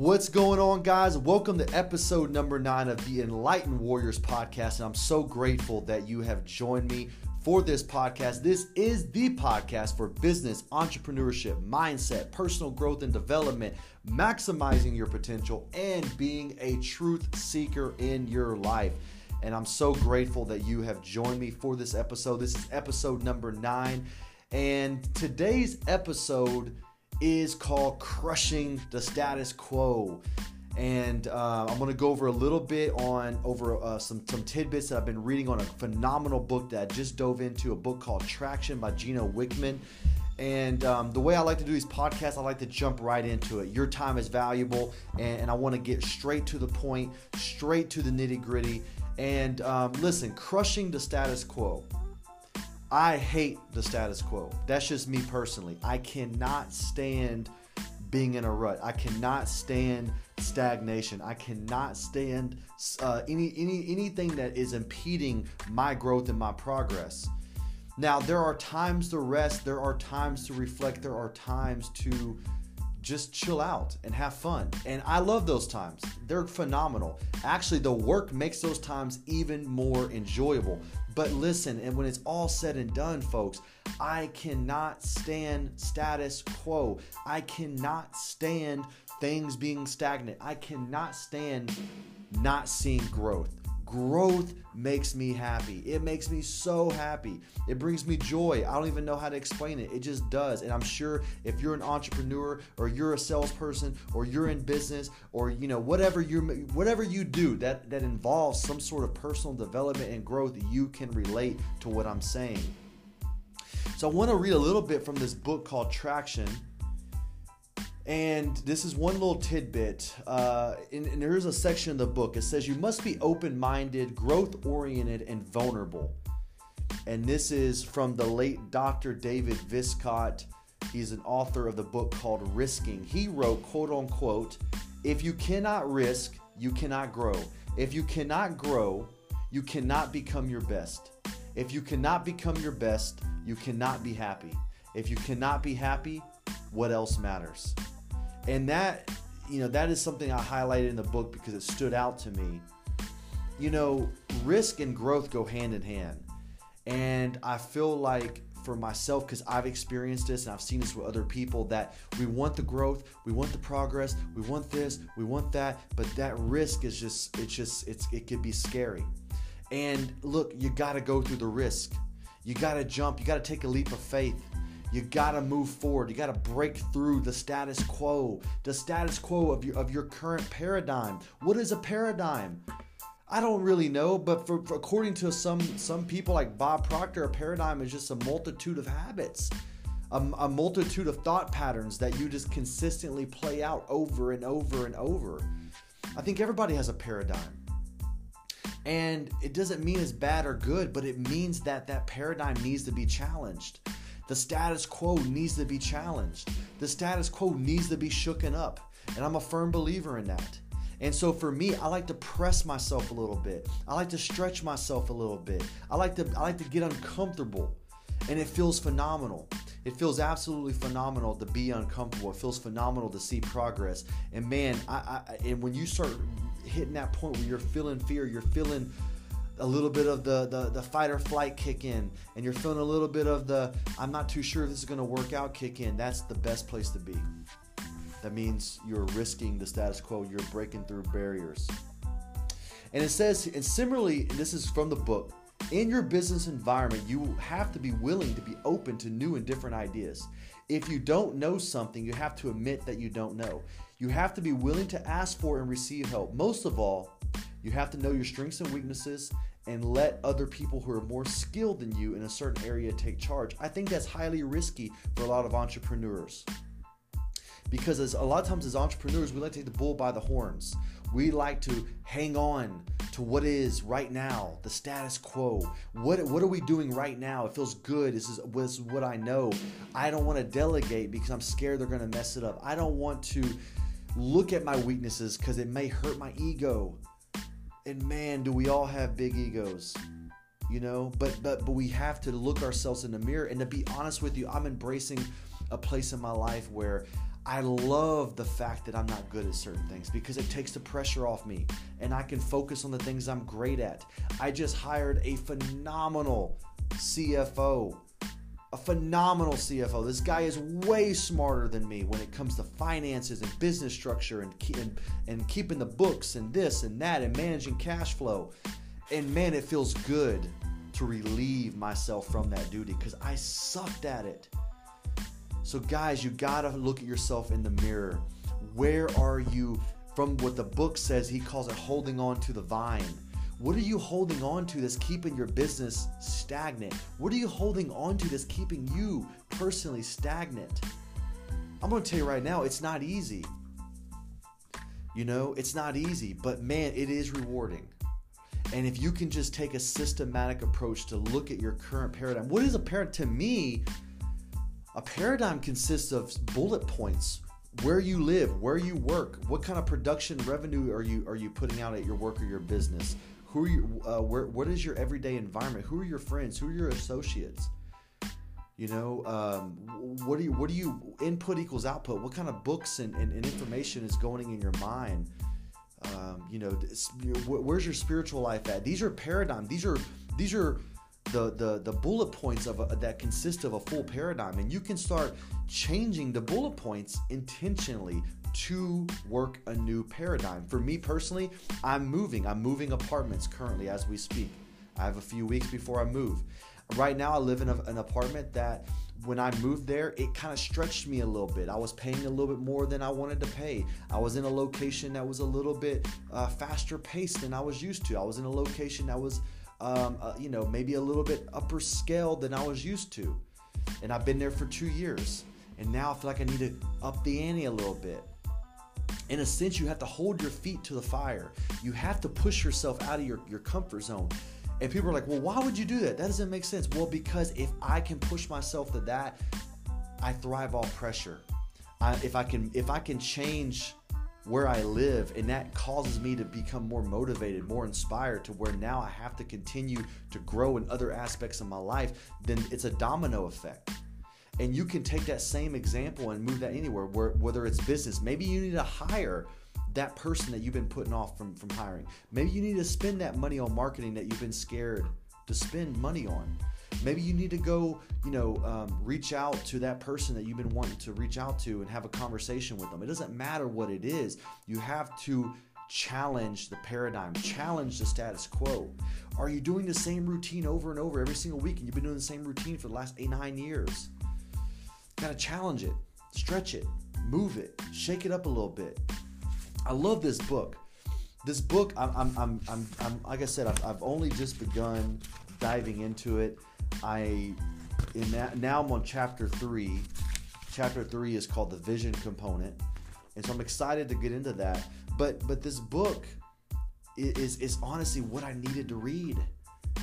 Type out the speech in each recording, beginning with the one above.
What's going on, guys? Welcome to episode number nine of the Enlightened Warriors podcast. And I'm so grateful that you have joined me for this podcast. This is the podcast for business, entrepreneurship, mindset, personal growth and development, maximizing your potential, and being a truth seeker in your life. And I'm so grateful that you have joined me for this episode. This is episode number nine. And today's episode is called Crushing the Status Quo. And uh, I'm going to go over a little bit on over uh, some some tidbits that I've been reading on a phenomenal book that I just dove into, a book called Traction by Gino Wickman. And um, the way I like to do these podcasts, I like to jump right into it. Your time is valuable, and, and I want to get straight to the point, straight to the nitty gritty. And um, listen, crushing the status quo. I hate the status quo. That's just me personally. I cannot stand being in a rut. I cannot stand stagnation. I cannot stand uh, any any anything that is impeding my growth and my progress. Now, there are times to rest. There are times to reflect. There are times to just chill out and have fun. And I love those times. They're phenomenal. Actually, the work makes those times even more enjoyable. But listen, and when it's all said and done, folks, I cannot stand status quo. I cannot stand things being stagnant. I cannot stand not seeing growth. Growth makes me happy. It makes me so happy. It brings me joy. I don't even know how to explain it. It just does. And I'm sure if you're an entrepreneur or you're a salesperson or you're in business or you know whatever you whatever you do that that involves some sort of personal development and growth, you can relate to what I'm saying. So I want to read a little bit from this book called Traction and this is one little tidbit. Uh, and, and there is a section in the book. It says you must be open minded, growth oriented, and vulnerable. And this is from the late Dr. David Viscott. He's an author of the book called Risking. He wrote, quote unquote, if you cannot risk, you cannot grow. If you cannot grow, you cannot become your best. If you cannot become your best, you cannot be happy. If you cannot be happy, what else matters? And that, you know, that is something I highlighted in the book because it stood out to me. You know, risk and growth go hand in hand. And I feel like for myself, because I've experienced this and I've seen this with other people, that we want the growth, we want the progress, we want this, we want that, but that risk is just, it's just, it's, it could be scary. And look, you got to go through the risk. You got to jump. You got to take a leap of faith. You gotta move forward. You gotta break through the status quo, the status quo of your of your current paradigm. What is a paradigm? I don't really know, but for, for, according to some some people like Bob Proctor, a paradigm is just a multitude of habits, a, a multitude of thought patterns that you just consistently play out over and over and over. I think everybody has a paradigm. And it doesn't mean it's bad or good, but it means that that paradigm needs to be challenged. The status quo needs to be challenged. The status quo needs to be shooken up. And I'm a firm believer in that. And so for me, I like to press myself a little bit. I like to stretch myself a little bit. I like to I like to get uncomfortable. And it feels phenomenal. It feels absolutely phenomenal to be uncomfortable. It feels phenomenal to see progress. And man, I, I and when you start hitting that point where you're feeling fear, you're feeling a little bit of the, the, the fight or flight kick in, and you're feeling a little bit of the I'm not too sure if this is going to work out kick in, that's the best place to be. That means you're risking the status quo, you're breaking through barriers. And it says, and similarly, this is from the book, in your business environment, you have to be willing to be open to new and different ideas. If you don't know something, you have to admit that you don't know. You have to be willing to ask for and receive help. Most of all, you have to know your strengths and weaknesses and let other people who are more skilled than you in a certain area take charge. I think that's highly risky for a lot of entrepreneurs. Because as a lot of times as entrepreneurs, we like to take the bull by the horns. We like to hang on to what is right now, the status quo. What what are we doing right now? It feels good. This is, this is what I know. I don't want to delegate because I'm scared they're going to mess it up. I don't want to look at my weaknesses because it may hurt my ego and man, do we all have big egos, you know? But but but we have to look ourselves in the mirror and to be honest with you, I'm embracing a place in my life where I love the fact that I'm not good at certain things because it takes the pressure off me and I can focus on the things I'm great at. I just hired a phenomenal CFO. A phenomenal CFO. This guy is way smarter than me when it comes to finances and business structure and, and, and keeping the books and this and that and managing cash flow. And man, it feels good to relieve myself from that duty because I sucked at it. So, guys, you got to look at yourself in the mirror. Where are you from what the book says? He calls it holding on to the vine. What are you holding on to that's keeping your business stagnant? What are you holding on to that's keeping you personally stagnant? I'm to tell you right now, it's not easy. You know, it's not easy, but man, it is rewarding. And if you can just take a systematic approach to look at your current paradigm, what is a to me? A paradigm consists of bullet points where you live, where you work, what kind of production revenue are you are you putting out at your work or your business? Who are you? Uh, where? What is your everyday environment? Who are your friends? Who are your associates? You know, um, what do you? What do you? Input equals output. What kind of books and, and, and information is going in your mind? Um, you know, where's your spiritual life at? These are paradigm. These are these are the the the bullet points of a, that consist of a full paradigm and you can start changing the bullet points intentionally to work a new paradigm for me personally i'm moving i'm moving apartments currently as we speak i have a few weeks before i move right now i live in a, an apartment that when I moved there, it kind of stretched me a little bit. I was paying a little bit more than I wanted to pay. I was in a location that was a little bit uh, faster paced than I was used to. I was in a location that was um, uh, you know, maybe a little bit upper scale than I was used to. And I've been there for two years. And now I feel like I need to up the ante a little bit. In a sense, you have to hold your feet to the fire. You have to push yourself out of your, your comfort zone. And people are like, well, why would you do that? That doesn't make sense. Well, because if I can push myself to that, I thrive off pressure. I, if I can if I can change where I live, and that causes me to become more motivated, more inspired to where now I have to continue to grow in other aspects of my life, then it's a domino effect. And you can take that same example and move that anywhere, where, whether it's business, maybe you need to hire that person that you've been putting off from, from hiring. Maybe you need to spend that money on marketing that you've been scared to spend money on. Maybe you need to go, you know, um, reach out to that person that you've been wanting to reach out to and have a conversation with them. It doesn't matter what it is. You have to challenge the paradigm, challenge the status quo. Are you doing the same routine over and over every single week and you've been doing the same routine for the last eight, nine years? Gotta challenge it, stretch it, move it, shake it up a little bit. I love this book. This book, I'm, I'm, I'm, I'm, like I said, I've, I've only just begun diving into it. I in that, now I'm on chapter three. Chapter three is called the vision component, and so I'm excited to get into that. But but this book is is honestly what I needed to read.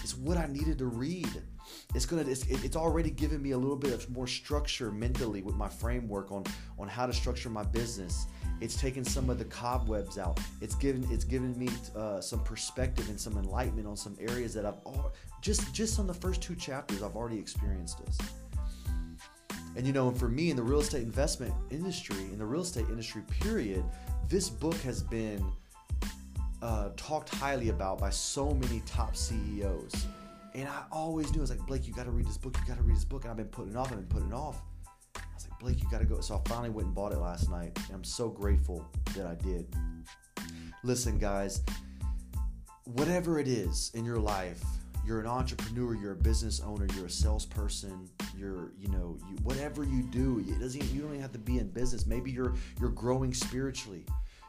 It's what I needed to read. It's gonna it's, it's already given me a little bit of more structure mentally with my framework on on how to structure my business it's taken some of the cobwebs out. It's given it's given me uh, some perspective and some enlightenment on some areas that I've all, just just on the first two chapters I've already experienced this. And you know, for me in the real estate investment industry, in the real estate industry period, this book has been uh, talked highly about by so many top CEOs. And I always knew I was like, Blake, you got to read this book. You got to read this book. And I've been putting it off. I've been putting it off. I was like, Blake, you got to go. So I finally went and bought it last night. And I'm so grateful that I did. Listen, guys, whatever it is in your life, you're an entrepreneur, you're a business owner, you're a salesperson, you're, you know, you, whatever you do, it doesn't, you don't even have to be in business. Maybe you're, you're growing spiritually.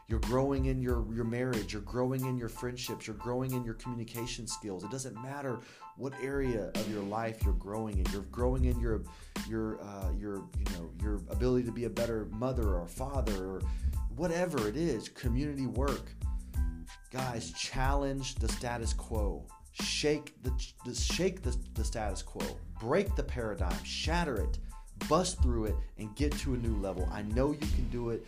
You're growing in your, your marriage, you're growing in your friendships, you're growing in your communication skills. It doesn't matter what area of your life you're growing in. You're growing in your your uh, your you know your ability to be a better mother or father or whatever it is. Community work, guys. Challenge the status quo. Shake the, the shake the, the status quo. Break the paradigm. Shatter it. Bust through it and get to a new level. I know you can do it.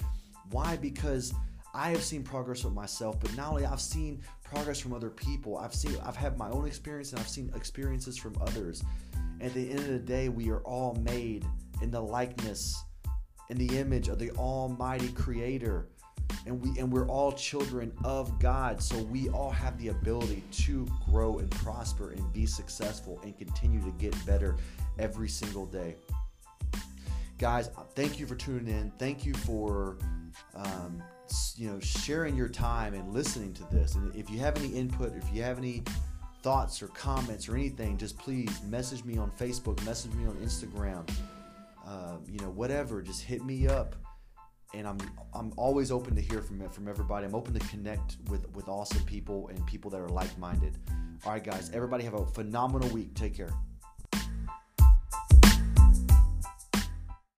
Why? Because I have seen progress with myself, but not only I've seen progress from other people. I've seen I've had my own experience and I've seen experiences from others. At the end of the day, we are all made in the likeness in the image of the Almighty Creator. And we and we're all children of God, so we all have the ability to grow and prosper and be successful and continue to get better every single day. Guys, thank you for tuning in. Thank you for um, you know sharing your time and listening to this. And if you have any input, if you have any thoughts or comments or anything, just please message me on Facebook, message me on Instagram, uh, you know, whatever. Just hit me up, and I'm I'm always open to hear from from everybody. I'm open to connect with with awesome people and people that are like minded. All right, guys, everybody have a phenomenal week. Take care.